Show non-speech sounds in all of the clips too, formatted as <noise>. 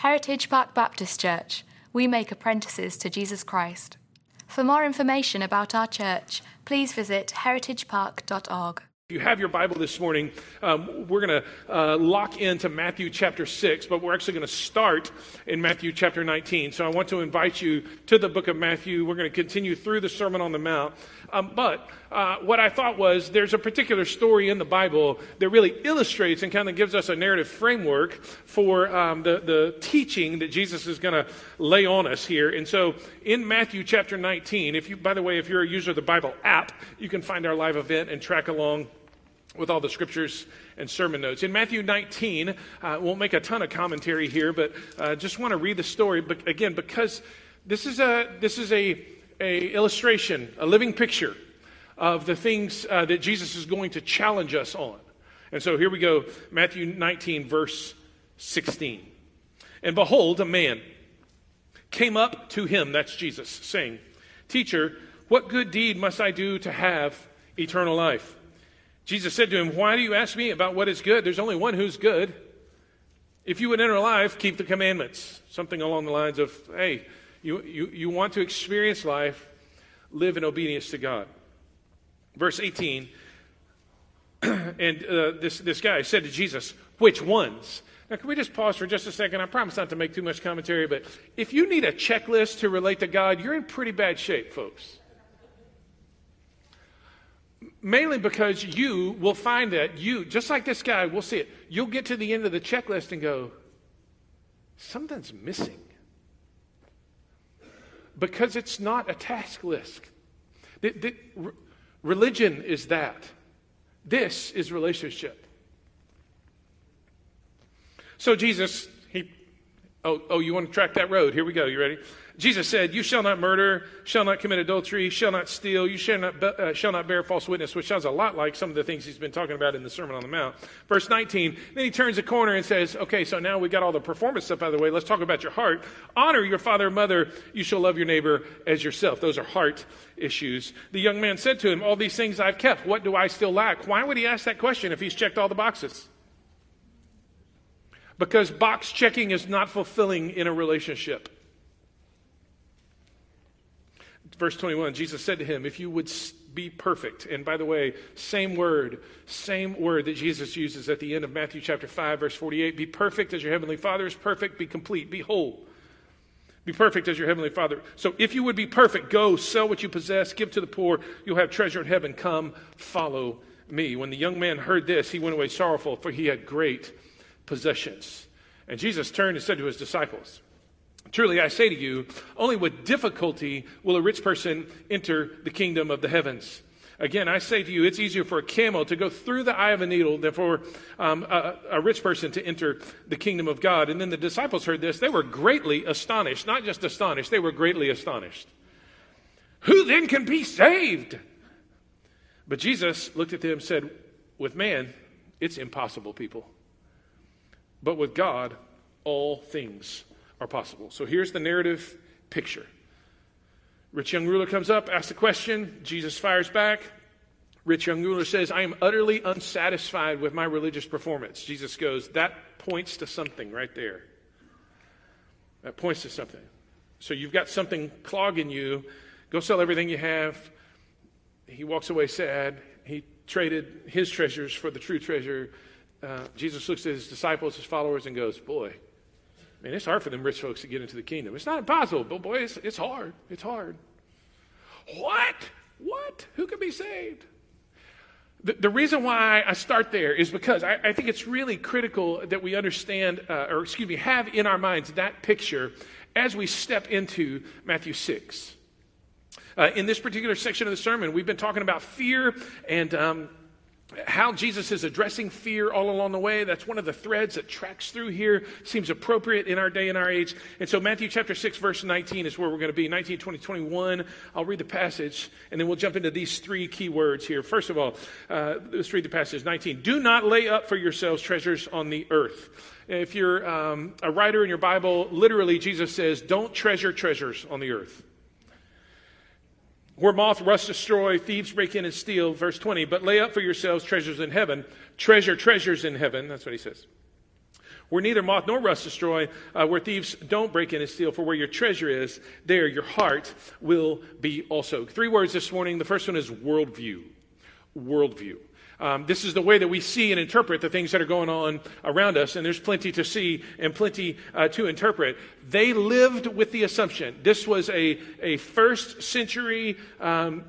Heritage Park Baptist Church. We make apprentices to Jesus Christ. For more information about our church, please visit heritagepark.org. If you have your Bible this morning, um, we're going to uh, lock into Matthew chapter 6, but we're actually going to start in Matthew chapter 19. So I want to invite you to the book of Matthew. We're going to continue through the Sermon on the Mount. Um, but uh, what I thought was there's a particular story in the Bible that really illustrates and kind of gives us a narrative framework for um, the, the teaching that Jesus is going to lay on us here. And so in Matthew chapter 19, if you, by the way, if you're a user of the Bible app, you can find our live event and track along with all the scriptures and sermon notes. In Matthew 19, uh, won't make a ton of commentary here, but uh, just want to read the story. But again, because this is a this is a, a illustration, a living picture of the things uh, that Jesus is going to challenge us on. And so here we go, Matthew 19, verse 16. And behold, a man came up to him, that's Jesus, saying, Teacher, what good deed must I do to have eternal life? Jesus said to him, Why do you ask me about what is good? There's only one who's good. If you would enter life, keep the commandments. Something along the lines of, hey, you, you, you want to experience life, live in obedience to God. Verse 18, <clears throat> and uh, this, this guy said to Jesus, Which ones? Now, can we just pause for just a second? I promise not to make too much commentary, but if you need a checklist to relate to God, you're in pretty bad shape, folks. Mainly because you will find that you, just like this guy, we'll see it. You'll get to the end of the checklist and go, something's missing. Because it's not a task list. The, the, religion is that. This is relationship. So Jesus, oh, oh, you want to track that road? Here we go. You ready? Jesus said, You shall not murder, shall not commit adultery, shall not steal, you shall not, uh, shall not bear false witness, which sounds a lot like some of the things he's been talking about in the Sermon on the Mount. Verse 19, then he turns the corner and says, Okay, so now we've got all the performance stuff out of the way. Let's talk about your heart. Honor your father and mother. You shall love your neighbor as yourself. Those are heart issues. The young man said to him, All these things I've kept. What do I still lack? Why would he ask that question if he's checked all the boxes? Because box checking is not fulfilling in a relationship. verse 21, Jesus said to him, If you would be perfect, and by the way, same word, same word that Jesus uses at the end of Matthew chapter 5, verse 48 be perfect as your heavenly Father is perfect, be complete, be whole. Be perfect as your heavenly Father. So if you would be perfect, go sell what you possess, give to the poor, you'll have treasure in heaven. Come, follow me. When the young man heard this, he went away sorrowful, for he had great possessions. And Jesus turned and said to his disciples, Truly, I say to you, only with difficulty will a rich person enter the kingdom of the heavens. Again, I say to you, it's easier for a camel to go through the eye of a needle than for um, a, a, rich person to enter the kingdom of God. And then the disciples heard this. They were greatly astonished. Not just astonished, they were greatly astonished. Who then can be saved? But Jesus looked at them and said, With man, it's impossible, people. But with God, all things are possible. So here's the narrative picture. Rich young ruler comes up, asks a question. Jesus fires back. Rich young ruler says, I am utterly unsatisfied with my religious performance. Jesus goes, That points to something right there. That points to something. So you've got something clogging you. Go sell everything you have. He walks away sad. He traded his treasures for the true treasure. Uh, Jesus looks at his disciples, his followers, and goes, Boy, Man, it's hard for them rich folks to get into the kingdom. It's not impossible, but boy, it's, it's hard. It's hard. What? What? Who can be saved? The, the reason why I start there is because I, I think it's really critical that we understand, uh, or excuse me, have in our minds that picture as we step into Matthew 6. Uh, in this particular section of the sermon, we've been talking about fear and um, how Jesus is addressing fear all along the way. That's one of the threads that tracks through here, seems appropriate in our day and our age. And so, Matthew chapter 6, verse 19 is where we're going to be 19, 20, 21. I'll read the passage, and then we'll jump into these three key words here. First of all, uh, let's read the passage 19. Do not lay up for yourselves treasures on the earth. If you're um, a writer in your Bible, literally, Jesus says, Don't treasure treasures on the earth where moth, rust, destroy, thieves break in and steal. Verse 20, but lay up for yourselves treasures in heaven. Treasure treasures in heaven. That's what he says. where neither moth nor rust destroy, uh, where thieves don't break in and steal. For where your treasure is, there your heart will be also. Three words this morning. The first one is worldview. Worldview. Um, this is the way that we see and interpret the things that are going on around us, and there's plenty to see and plenty uh, to interpret. They lived with the assumption. This was a, a first century, um,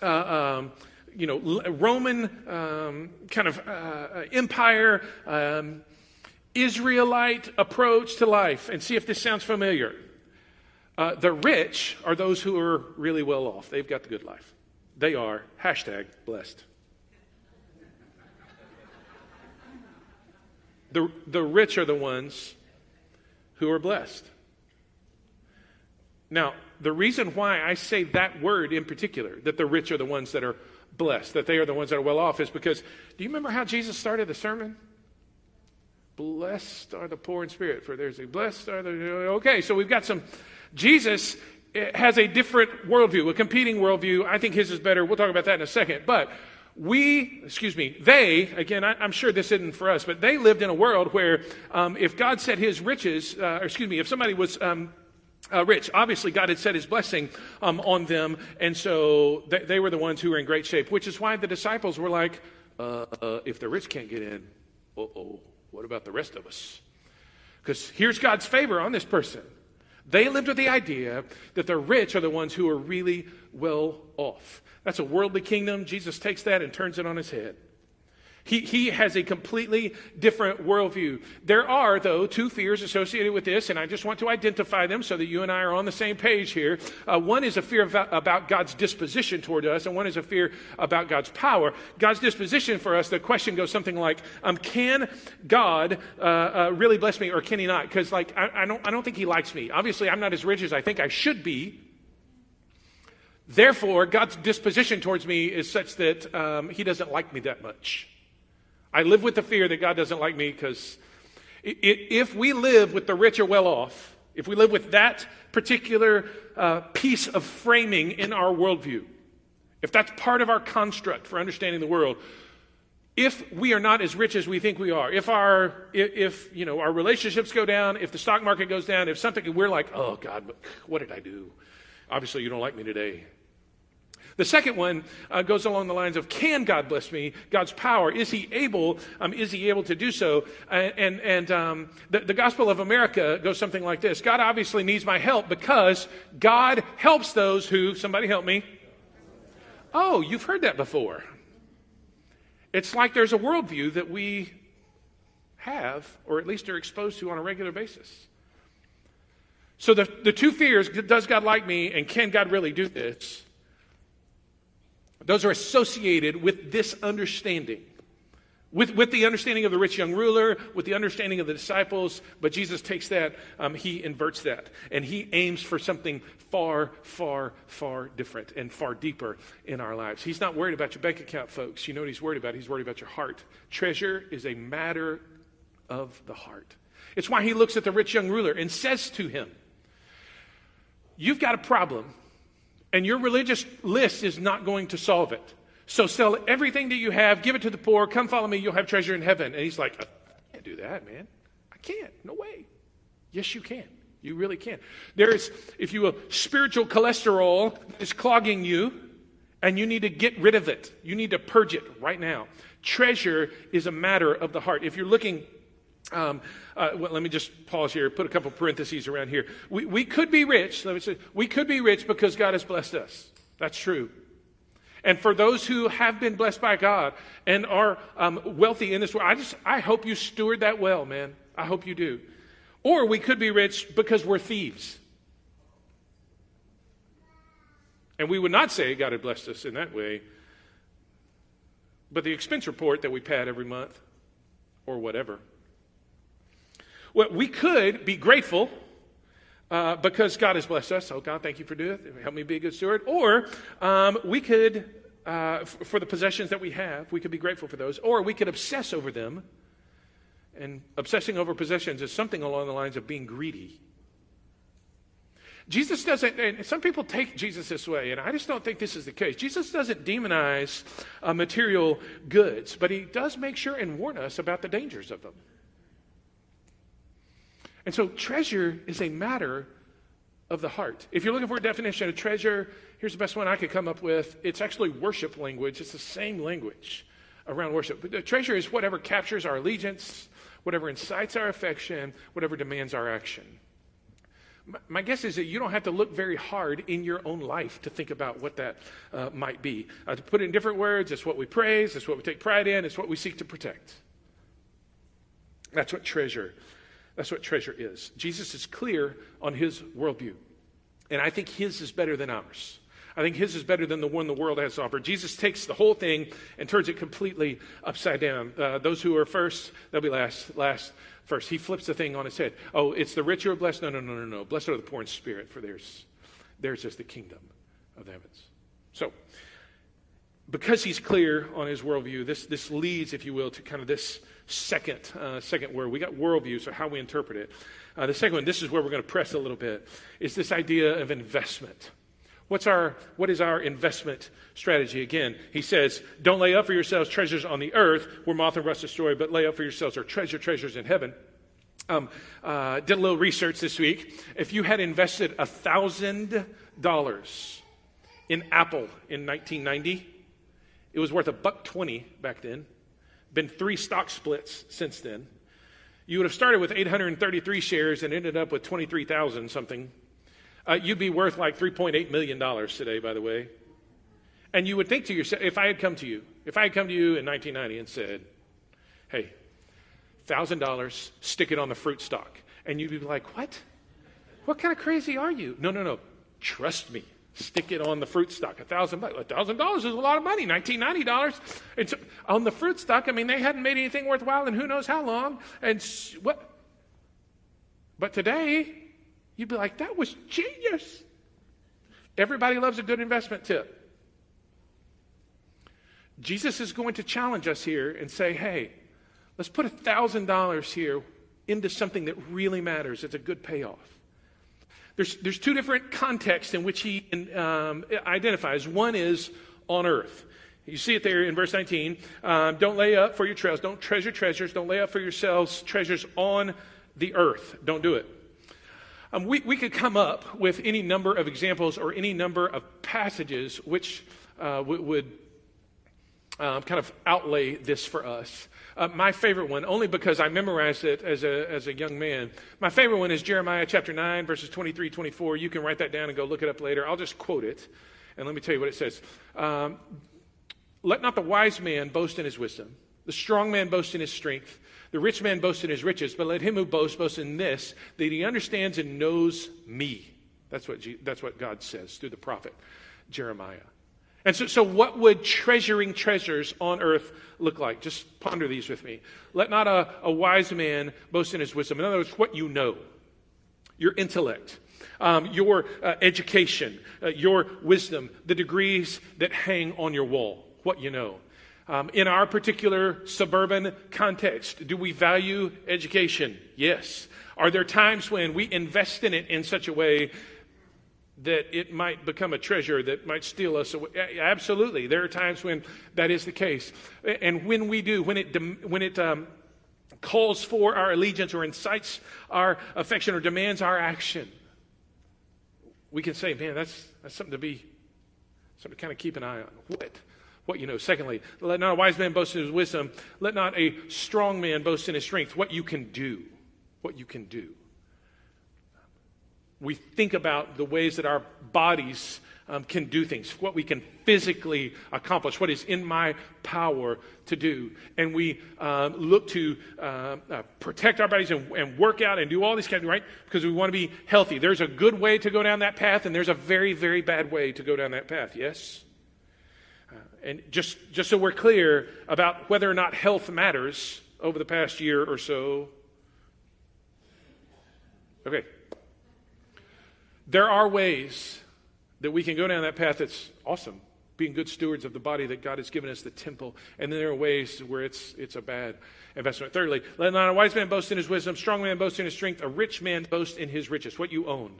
uh, um, you know, Roman um, kind of uh, empire, um, Israelite approach to life, and see if this sounds familiar. Uh, the rich are those who are really well off. They've got the good life. They are hashtag blessed. The, the rich are the ones who are blessed. Now, the reason why I say that word in particular, that the rich are the ones that are blessed, that they are the ones that are well off, is because do you remember how Jesus started the sermon? Blessed are the poor in spirit, for there's a blessed are the. Okay, so we've got some. Jesus eh, has a different worldview, a competing worldview. I think his is better. We'll talk about that in a second. But we, excuse me, they, again, I, am sure this isn't for us, but they lived in a world where um, if God set his riches, uh, or excuse me, if somebody was um, uh, rich, obviously God had set his blessing um, on them, and so they, they, were the ones who were in great shape, which is why the disciples were like, uh, uh if the rich can't get in, oh, what about the rest of us? Because here's God's favor on this person. They lived with the idea that the rich are the ones who are really well off. That's a worldly kingdom. Jesus takes that and turns it on his head. He, he has a completely different worldview. There are, though, two fears associated with this, and I just want to identify them so that you and I are on the same page here. Uh, one is a fear about, God's disposition toward us, and one is a fear about God's power. God's disposition for us, the question goes something like, um, Can God uh, uh, really bless me, or can He not? Because, like, I, I, don't, I don't think He likes me. Obviously, I'm not as rich as I think I should be. Therefore, God's disposition towards me is such that um, He doesn't like me that much. I live with the fear that God doesn't like me because if we live with the rich or well off, if we live with that particular uh, piece of framing in our worldview, if that's part of our construct for understanding the world, if we are not as rich as we think we are, if our if you know our relationships go down, if the stock market goes down, if something we're like, oh God, what did I do? Obviously, you don't like me today. The second one uh, goes along the lines of can God bless me? God's power. Is he able? Um, is he able to do so? And, and, and um, the, the Gospel of America goes something like this God obviously needs my help because God helps those who, somebody help me. Oh, you've heard that before. It's like there's a worldview that we have, or at least are exposed to on a regular basis. So the, the two fears does God like me, and can God really do this? Those are associated with this understanding. With, with the understanding of the rich young ruler, with the understanding of the disciples, but Jesus takes that, um, he inverts that, and he aims for something far, far, far different and far deeper in our lives. He's not worried about your bank account, folks. You know what he's worried about? He's worried about your heart. Treasure is a matter of the heart. It's why he looks at the rich young ruler and says to him, You've got a problem and your religious list is not going to solve it. So sell everything that you have, give it to the poor, come follow me, you'll have treasure in heaven. And he's like, I can't do that, man. I can't. No way. Yes, you can. You really can. There is, if you will, spiritual cholesterol is clogging you, and you need to get rid of it. You need to purge it right now. Treasure is a matter of the heart. If you're looking um, uh, well, let me just pause here, put a couple parentheses around here. We, we could be rich. Let me say, we could be rich because God has blessed us. That's true. And for those who have been blessed by God and are um, wealthy in this world, I just I hope you steward that well, man. I hope you do. Or we could be rich because we're thieves. And we would not say God had blessed us in that way. But the expense report that we pad every month, or whatever, we could be grateful uh, because God has blessed us. Oh, God, thank you for doing it. Help me be a good steward. Or um, we could, uh, f- for the possessions that we have, we could be grateful for those. Or we could obsess over them. And obsessing over possessions is something along the lines of being greedy. Jesus doesn't, and some people take Jesus this way, and I just don't think this is the case. Jesus doesn't demonize uh, material goods, but he does make sure and warn us about the dangers of them. And so treasure is a matter of the heart. If you're looking for a definition of treasure, here's the best one I could come up with. It's actually worship language, it's the same language around worship. But the treasure is whatever captures our allegiance, whatever incites our affection, whatever demands our action. My guess is that you don't have to look very hard in your own life to think about what that uh, might be. Uh, to put it in different words, it's what we praise, it's what we take pride in, it's what we seek to protect. That's what treasure. That's what treasure is. Jesus is clear on his worldview, and I think his is better than ours. I think his is better than the one the world has to offer. Jesus takes the whole thing and turns it completely upside down. Uh, those who are first, they'll be last. Last, first. He flips the thing on its head. Oh, it's the rich who are blessed? No, no, no, no, no. Blessed are the poor in spirit, for theirs, theirs is the kingdom of the heavens. So, because he's clear on his worldview, this, this leads, if you will, to kind of this second, uh, second word. We got worldview, so how we interpret it. Uh, the second one, this is where we're going to press a little bit, is this idea of investment. What's our, what is our investment strategy? Again, he says, Don't lay up for yourselves treasures on the earth where moth and rust destroy, but lay up for yourselves our treasure treasures in heaven. Um, uh, did a little research this week. If you had invested $1,000 in Apple in 1990, it was worth a buck 20 back then. Been three stock splits since then. You would have started with 833 shares and ended up with 23,000 something uh, you'd be worth like $3.8 million today, by the way. And you would think to yourself, if I had come to you, if I had come to you in 1990 and said, hey, $1,000, stick it on the fruit stock. And you'd be like, what? What kind of crazy are you? No, no, no. Trust me. Stick it on the fruit stock. A thousand bucks. A thousand dollars is a lot of money. Nineteen ninety dollars. It's on the fruit stock. I mean, they hadn't made anything worthwhile in who knows how long. And what? But today, You'd be like, that was genius. Everybody loves a good investment tip. Jesus is going to challenge us here and say, hey, let's put a $1,000 here into something that really matters. It's a good payoff. There's, there's two different contexts in which he um, identifies. One is on earth. You see it there in verse 19. Um, don't lay up for your treasures. Don't treasure treasures. Don't lay up for yourselves treasures on the earth. Don't do it. Um, we, we could come up with any number of examples or any number of passages which uh, w- would um, kind of outlay this for us. Uh, my favorite one, only because I memorized it as a, as a young man, my favorite one is Jeremiah chapter 9, verses 23, 24. You can write that down and go look it up later. I'll just quote it, and let me tell you what it says. Um, Let not the wise man boast in his wisdom, the strong man boast in his strength. The rich man boast in his riches, but let him who boasts boast in this, that he understands and knows me. That's what, that's what God says through the prophet Jeremiah. And so, so, what would treasuring treasures on earth look like? Just ponder these with me. Let not a, a wise man boast in his wisdom. In other words, what you know, your intellect, um, your uh, education, uh, your wisdom, the degrees that hang on your wall, what you know. Um, in our particular suburban context, do we value education? Yes. Are there times when we invest in it in such a way that it might become a treasure that might steal us away? Absolutely. There are times when that is the case. And when we do, when it, when it um, calls for our allegiance or incites our affection or demands our action, we can say, man, that's, that's something to be, something to kind of keep an eye on. What? what you know. Secondly, let not a wise man boast in his wisdom. Let not a strong man boast in his strength. What you can do. What you can do. We think about the ways that our bodies um, can do things, what we can physically accomplish, what is in my power to do. And we um, look to uh, uh, protect our bodies and, and, work out and do all these kind of right because we want to be healthy. There's a good way to go down that path, and there's a very, very bad way to go down that path. Yes? and just, just so we're clear about whether or not health matters over the past year or so. Okay. There are ways that we can go down that path that's awesome, being good stewards of the body that God has given us, the temple. And then there are ways where it's, it's a bad investment. Thirdly, let not a wise man boast in his wisdom, strong man boast in his strength, a rich man boast in his riches, what you own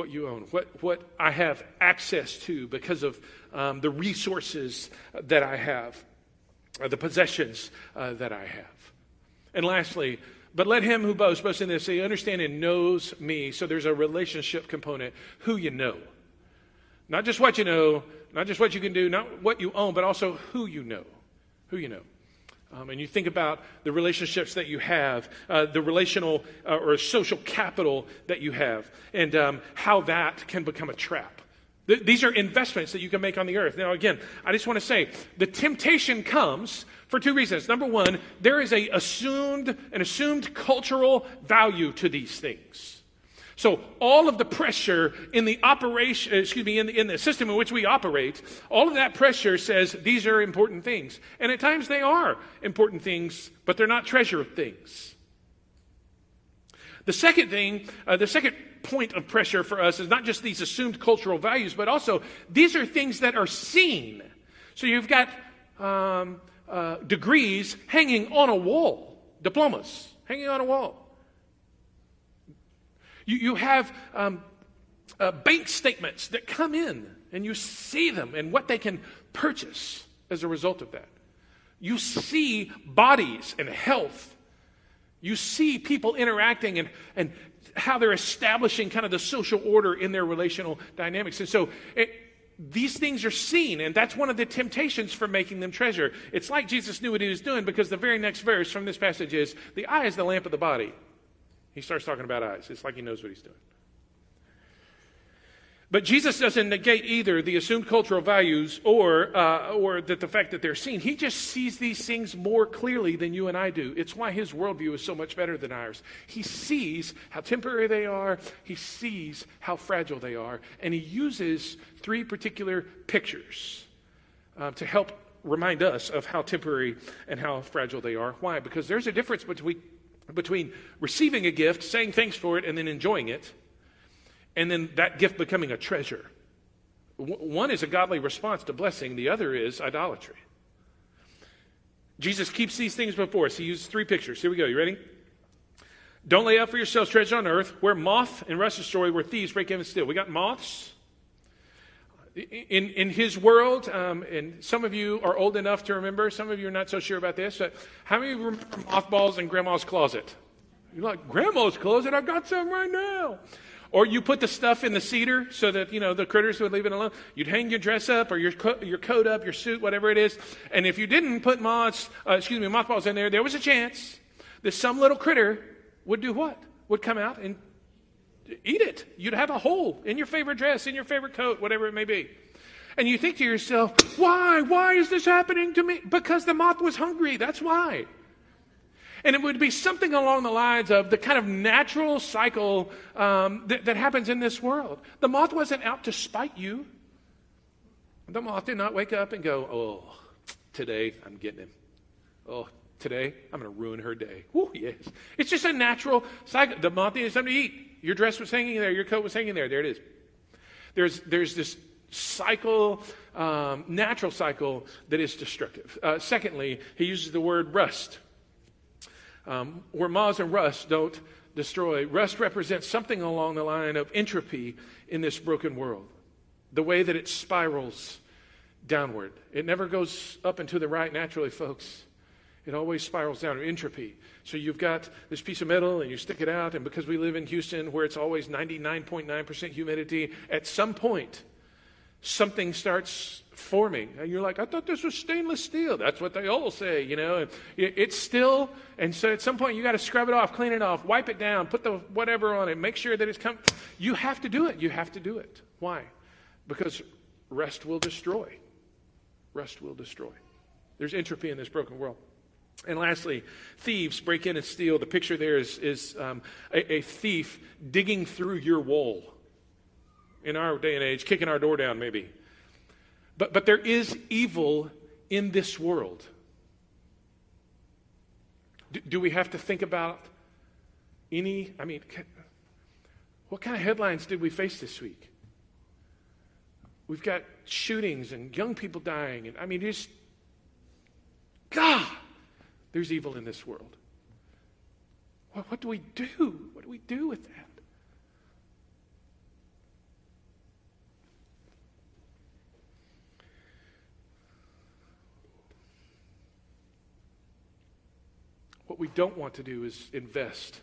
what you own, what, what I have access to because of um, the resources that I have, uh, the possessions uh, that I have. And lastly, But let him who boasts boast in this. He understand and knows me. So there's a relationship component. Who you know. Not just what you know, not just what you can do, not what you own, but also who you know. Who you know. Um, and you think about the relationships that you have, uh, the relational uh, or social capital that you have, and um, how that can become a trap. Th- these are investments that you can make on the earth. Now, again, I just want to say the temptation comes for two reasons. Number one, there is a assumed, an assumed cultural value to these things. So all of the pressure in the operation, excuse me, in the, in the system in which we operate, all of that pressure says these are important things. And at times they are important things, but they're not treasure things. The second thing, uh, the second point of pressure for us is not just these assumed cultural values, but also these are things that are seen. So you've got um, uh, degrees hanging on a wall, diplomas hanging on a wall. You, you have um, uh, bank statements that come in and you see them and what they can purchase as a result of that. You see bodies and health. You see people interacting and, and how they're establishing kind of the social order in their relational dynamics. And so it, these things are seen, and that's one of the temptations for making them treasure. It's like Jesus knew what he was doing because the very next verse from this passage is the eye is the lamp of the body. He starts talking about eyes. It's like he knows what he's doing. But Jesus doesn't negate either the assumed cultural values or, uh, or that the fact that they're seen. He just sees these things more clearly than you and I do. It's why his worldview is so much better than ours. He sees how temporary they are, he sees how fragile they are, and he uses three particular pictures uh, to help remind us of how temporary and how fragile they are. Why? Because there's a difference between between receiving a gift, saying thanks for it, and then enjoying it, and then that gift becoming a treasure. One is a godly response to blessing, the other is idolatry. Jesus keeps these things before us. He uses three pictures. Here we go. You ready? Don't lay up for yourselves treasure on earth where moth and rust destroy, where thieves break in and steal. We got moths. In, in his world, um, and some of you are old enough to remember, some of you are not so sure about this, but how many remember mothballs in grandma's closet? You're like, grandma's closet? I've got some right now. Or you put the stuff in the cedar so that, you know, the critters would leave it alone. You'd hang your dress up or your, co- your coat up, your suit, whatever it is. And if you didn't put moths, uh, excuse me, mothballs in there, there was a chance that some little critter would do what? Would come out and eat it. You'd have a hole in your favorite dress, in your favorite coat, whatever it may be. And you think to yourself, why? Why is this happening to me? Because the moth was hungry. That's why. And it would be something along the lines of the kind of natural cycle um, that, that happens in this world. The moth wasn't out to spite you. The moth did not wake up and go, oh, today I'm getting him. Oh, today I'm going to ruin her day. Oh, yes. It's just a natural cycle. The moth needed something to eat. Your dress was hanging there. Your coat was hanging there. There it is. There's, there's this cycle, um, natural cycle that is destructive. Uh, secondly, he uses the word rust. Um, where moths and rust don't destroy, rust represents something along the line of entropy in this broken world. The way that it spirals downward. It never goes up and to the right naturally, folks. It always spirals down, entropy. So you've got this piece of metal and you stick it out, and because we live in Houston where it's always 99.9% humidity, at some point, something starts forming. And you're like, I thought this was stainless steel. That's what they all say, you know. It's still, and so at some point you got to scrub it off, clean it off, wipe it down, put the whatever on it, make sure that it's come. You have to do it. You have to do it. Why? Because rust will destroy. Rust will destroy. There's entropy in this broken world. And lastly, thieves break in and steal. The picture there is, is um, a, a, thief digging through your wall. In our day and age, kicking our door down, maybe. But, but there is evil in this world. Do, do we have to think about any? I mean, what kind of headlines did we face this week? We've got shootings and young people dying. And I mean, just, God. There's evil in this world. What, what do we do? What do we do with that? What we don't want to do is invest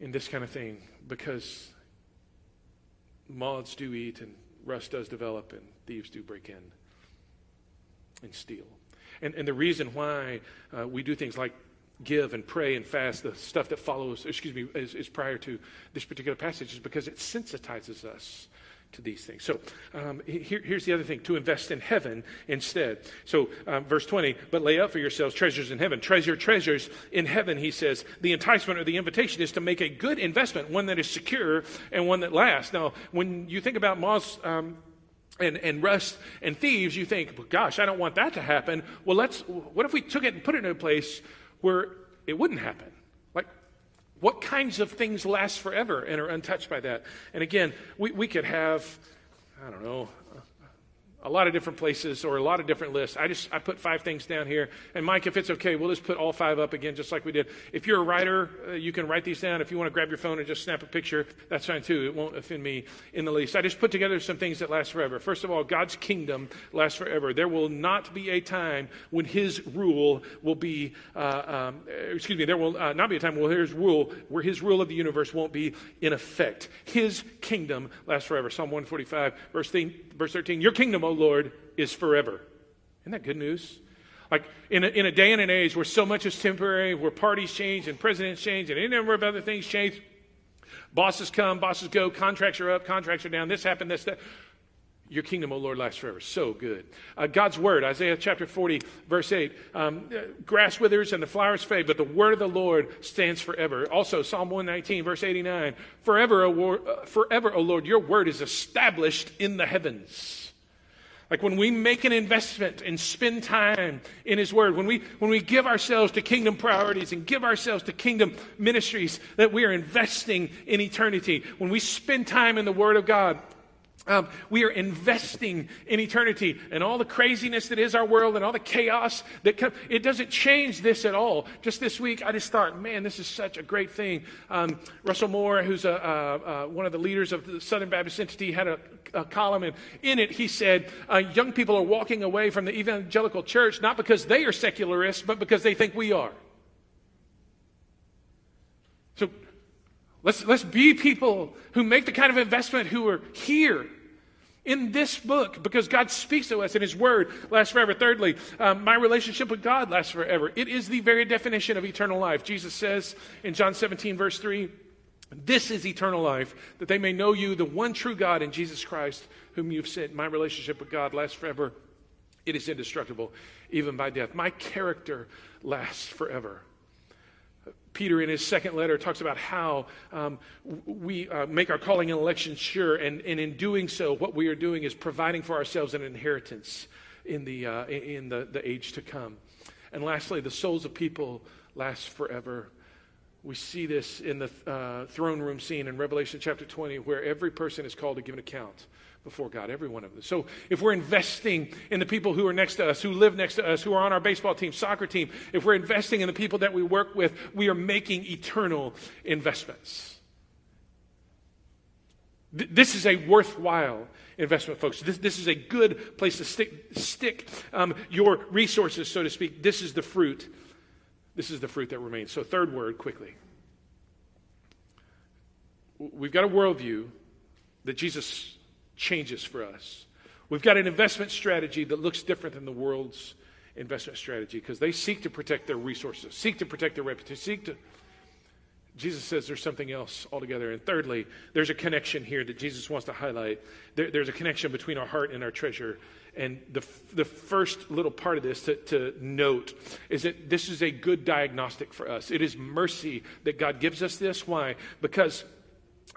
in this kind of thing because moths do eat and rust does develop and thieves do break in and steal. And, and the reason why uh, we do things like give and pray and fast, the stuff that follows, excuse me, is, is prior to this particular passage, is because it sensitizes us to these things. So um, here, here's the other thing to invest in heaven instead. So, um, verse 20, but lay up for yourselves treasures in heaven. Treasure treasures in heaven, he says. The enticement or the invitation is to make a good investment, one that is secure and one that lasts. Now, when you think about moths, um, and, and rust and thieves, you think, well, gosh, I don't want that to happen. Well, let's, what if we took it and put it in a place where it wouldn't happen? What kinds of things last forever and are untouched by that? And again, we, we could have, I don't know, a lot of different places or a lot of different lists. I just I put five things down here. And Mike, if it's okay, we'll just put all five up again, just like we did. If you're a writer, uh, you can write these down. If you want to grab your phone and just snap a picture, that's fine too. It won't offend me in the least. I just put together some things that last forever. First of all, God's kingdom lasts forever. There will not be a time when His rule will be. Uh, um, excuse me. There will uh, not be a time where His rule, where His rule of the universe won't be in effect. His kingdom lasts forever. Psalm 145, verse 13 verse 13, Your kingdom, O Lord, is forever. Isn't that good news? Like in a, in a day and an age where so much is temporary, where parties change and presidents change and any number of other things change, bosses come, bosses go, contracts are up, contracts are down, this happened, this, that. Your kingdom, O Lord, lasts forever. So good. Uh, God's word, Isaiah chapter 40, verse 8. Um, uh, grass withers and the flowers fade, but the word of the Lord stands forever. Also, Psalm 119, verse 89. Forever, O, uh, forever, o Lord, your word is established in the heavens. Like when we make an investment and spend time in His Word, when we, when we give ourselves to kingdom priorities and give ourselves to kingdom ministries, that we are investing in eternity. When we spend time in the Word of God, um, we are investing in eternity and all the craziness that is our world and all the chaos that. It doesn't change this at all. Just this week, I just thought, man, this is such a great thing. Um, Russell Moore, who's a, one of the leaders of the Southern Baptist entity, had a, a column, and in it he said, uh, young people are walking away from the evangelical church not because they are secularists, but because they think we are. So let's, let's be people who make the kind of investment who are here in this book because God speaks to us and His Word lasts forever. Thirdly, um, my relationship with God lasts forever. It is the very definition of eternal life. Jesus says in John 17, verse 3, This is eternal life, that they may know you, the one true God, in Jesus Christ, whom you've sent. My relationship with God lasts forever. It is indestructible, even by death. My character lasts forever. Peter, in his second letter, talks about how um, we uh, make our calling and election sure, and, and in doing so, what we are doing is providing for ourselves an inheritance in the, uh, in the, the age to come. And lastly, the souls of people last forever. We see this in the uh, throne room scene in Revelation chapter 20, where every person is called to give an account before God, every one of them. So if we're investing in the people who are next to us, who live next to us, who are on our baseball team, soccer team, if we're investing in the people that we work with, we are making eternal investments. Th- this is a worthwhile investment, folks. This, this is a good place to stick, stick um, your resources, so to speak. This is the fruit. This is the fruit that remains. So, third word, quickly. We've got a worldview that Jesus changes for us. We've got an investment strategy that looks different than the world's investment strategy because they seek to protect their resources, seek to protect their reputation, seek to. Jesus says there's something else altogether. And thirdly, there's a connection here that Jesus wants to highlight. There, there's a connection between our heart and our treasure. And the, the first little part of this to, to note is that this is a good diagnostic for us. It is mercy that God gives us this. Why? Because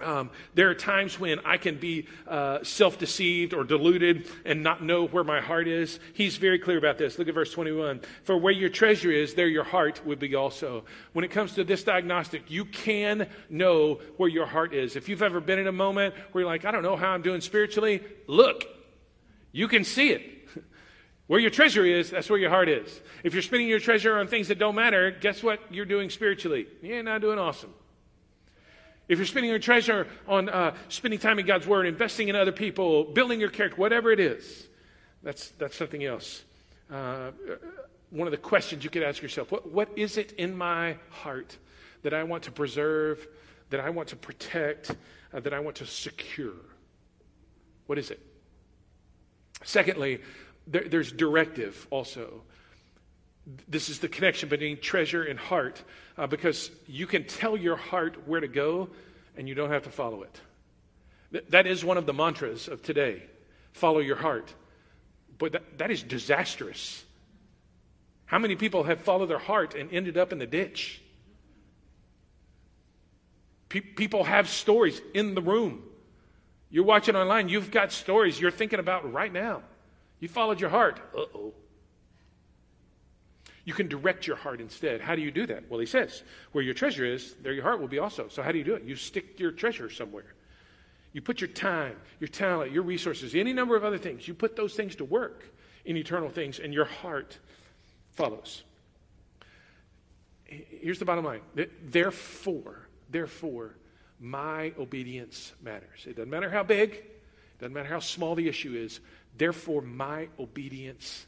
um, there are times when I can be uh, self deceived or deluded and not know where my heart is. He's very clear about this. Look at verse 21. For where your treasure is, there your heart would be also. When it comes to this diagnostic, you can know where your heart is. If you've ever been in a moment where you're like, I don't know how I'm doing spiritually, look, you can see it. <laughs> Where your treasure is, that's where your heart is. If you're spending your treasure on things that don't matter, guess what you're doing spiritually? You're not doing awesome. If you're spending your treasure on uh, spending time in God's Word, investing in other people, building your character, whatever it is, that's, that's something else. Uh, one of the questions you could ask yourself what, what is it in my heart that I want to preserve, that I want to protect, uh, that I want to secure? What is it? Secondly, there, there's directive also. This is the connection between treasure and heart uh, because you can tell your heart where to go and you don't have to follow it. Th- that is one of the mantras of today follow your heart. But that, that is disastrous. How many people have followed their heart and ended up in the ditch? Pe- people have stories in the room. You're watching online, you've got stories you're thinking about right now. You followed your heart. Uh oh. You can direct your heart instead. How do you do that? Well, he says, where your treasure is, there your heart will be also. So, how do you do it? You stick your treasure somewhere. You put your time, your talent, your resources, any number of other things. You put those things to work in eternal things, and your heart follows. Here's the bottom line. Therefore, therefore, my obedience matters. It doesn't matter how big, it doesn't matter how small the issue is. Therefore, my obedience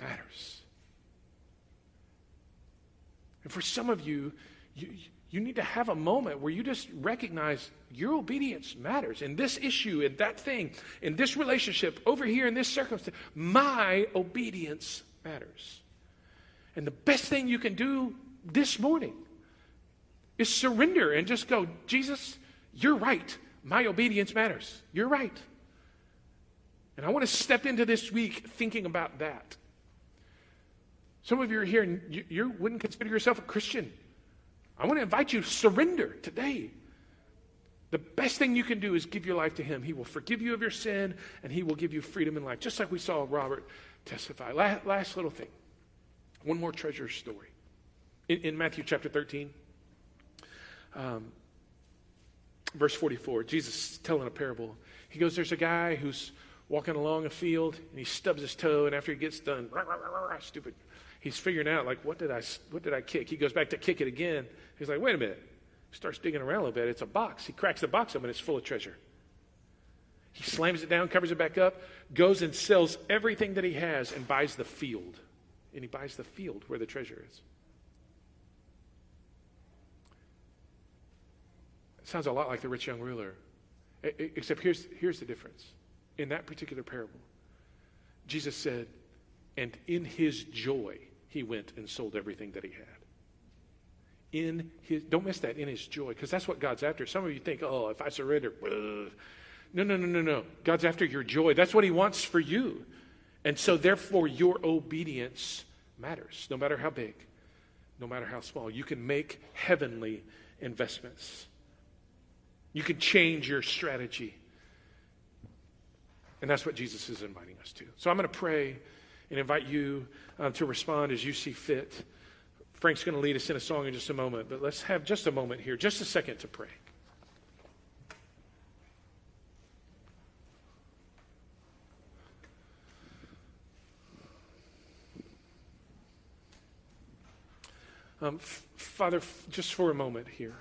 matters. And for some of you, you, you need to have a moment where you just recognize your obedience matters in this issue, in that thing, in this relationship, over here, in this circumstance. My obedience matters. And the best thing you can do this morning is surrender and just go, Jesus, you're right. My obedience matters. You're right. And I want to step into this week thinking about that. Some of you are here and you, you wouldn't consider yourself a Christian. I want to invite you to surrender today. The best thing you can do is give your life to Him. He will forgive you of your sin and He will give you freedom in life, just like we saw Robert testify. Last, last little thing one more treasure story. In, in Matthew chapter 13, um, verse 44, Jesus is telling a parable. He goes, There's a guy who's walking along a field and he stubs his toe, and after he gets done, rah, rah, rah, stupid, he's figuring out, like, what did, I, what did I kick? He goes back to kick it again. He's like, wait a minute. Starts digging around a little bit. It's a box. He cracks the box open, it's full of treasure. He slams it down, covers it back up, goes and sells everything that he has, and buys the field. And he buys the field where the treasure is. sounds a lot like the rich young ruler. Except here's, here's the difference. In that particular parable, Jesus said, and in his joy, he went and sold everything that he had. In his, don't miss that, in his joy, because that's what God's after. Some of you think, oh, if I surrender, ugh. no, no, no, no, no. God's after your joy. That's what he wants for you. And so, therefore, your obedience matters, no matter how big, no matter how small. You can make heavenly investments. You can change your strategy. And that's what Jesus is inviting us to. So I'm going to pray and invite you uh, to respond as you see fit. Frank's going to lead us in a song in just a moment, but let's have just a moment here, just a second to pray. Um, f- Father, f- just for a moment here,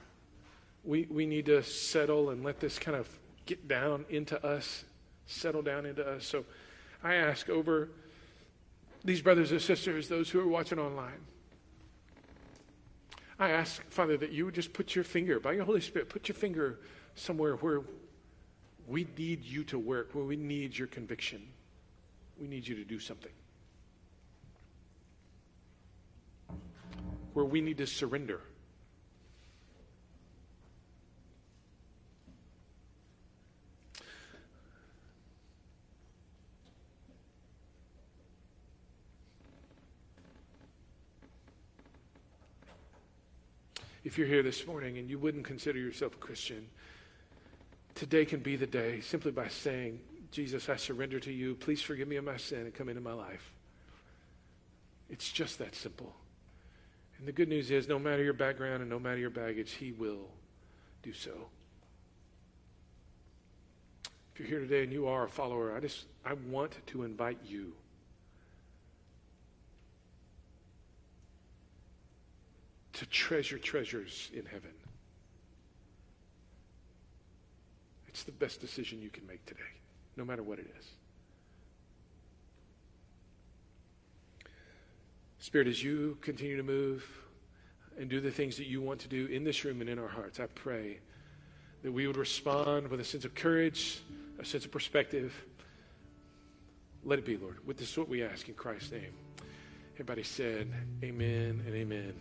we, we need to settle and let this kind of get down into us, settle down into us. So I ask over these brothers and sisters, those who are watching online. I ask, Father, that you would just put your finger, by your Holy Spirit, put your finger somewhere where we need you to work, where we need your conviction. We need you to do something. Where we need to surrender. If you're here this morning and you wouldn't consider yourself a Christian, today can be the day simply by saying, Jesus, I surrender to you. Please forgive me of my sin and come into my life. It's just that simple. And the good news is, no matter your background and no matter your baggage, He will do so. If you're here today and you are a follower, I just I want to invite you to treasure treasures in heaven. It's the best decision you can make today, no matter what it is. Spirit, as you continue to move and do the things that you want to do in this room and in our hearts, I pray that we would respond with a sense of courage, a sense of perspective. Let it be, Lord. With this, what we ask in Christ's name. Everybody said, Amen and amen.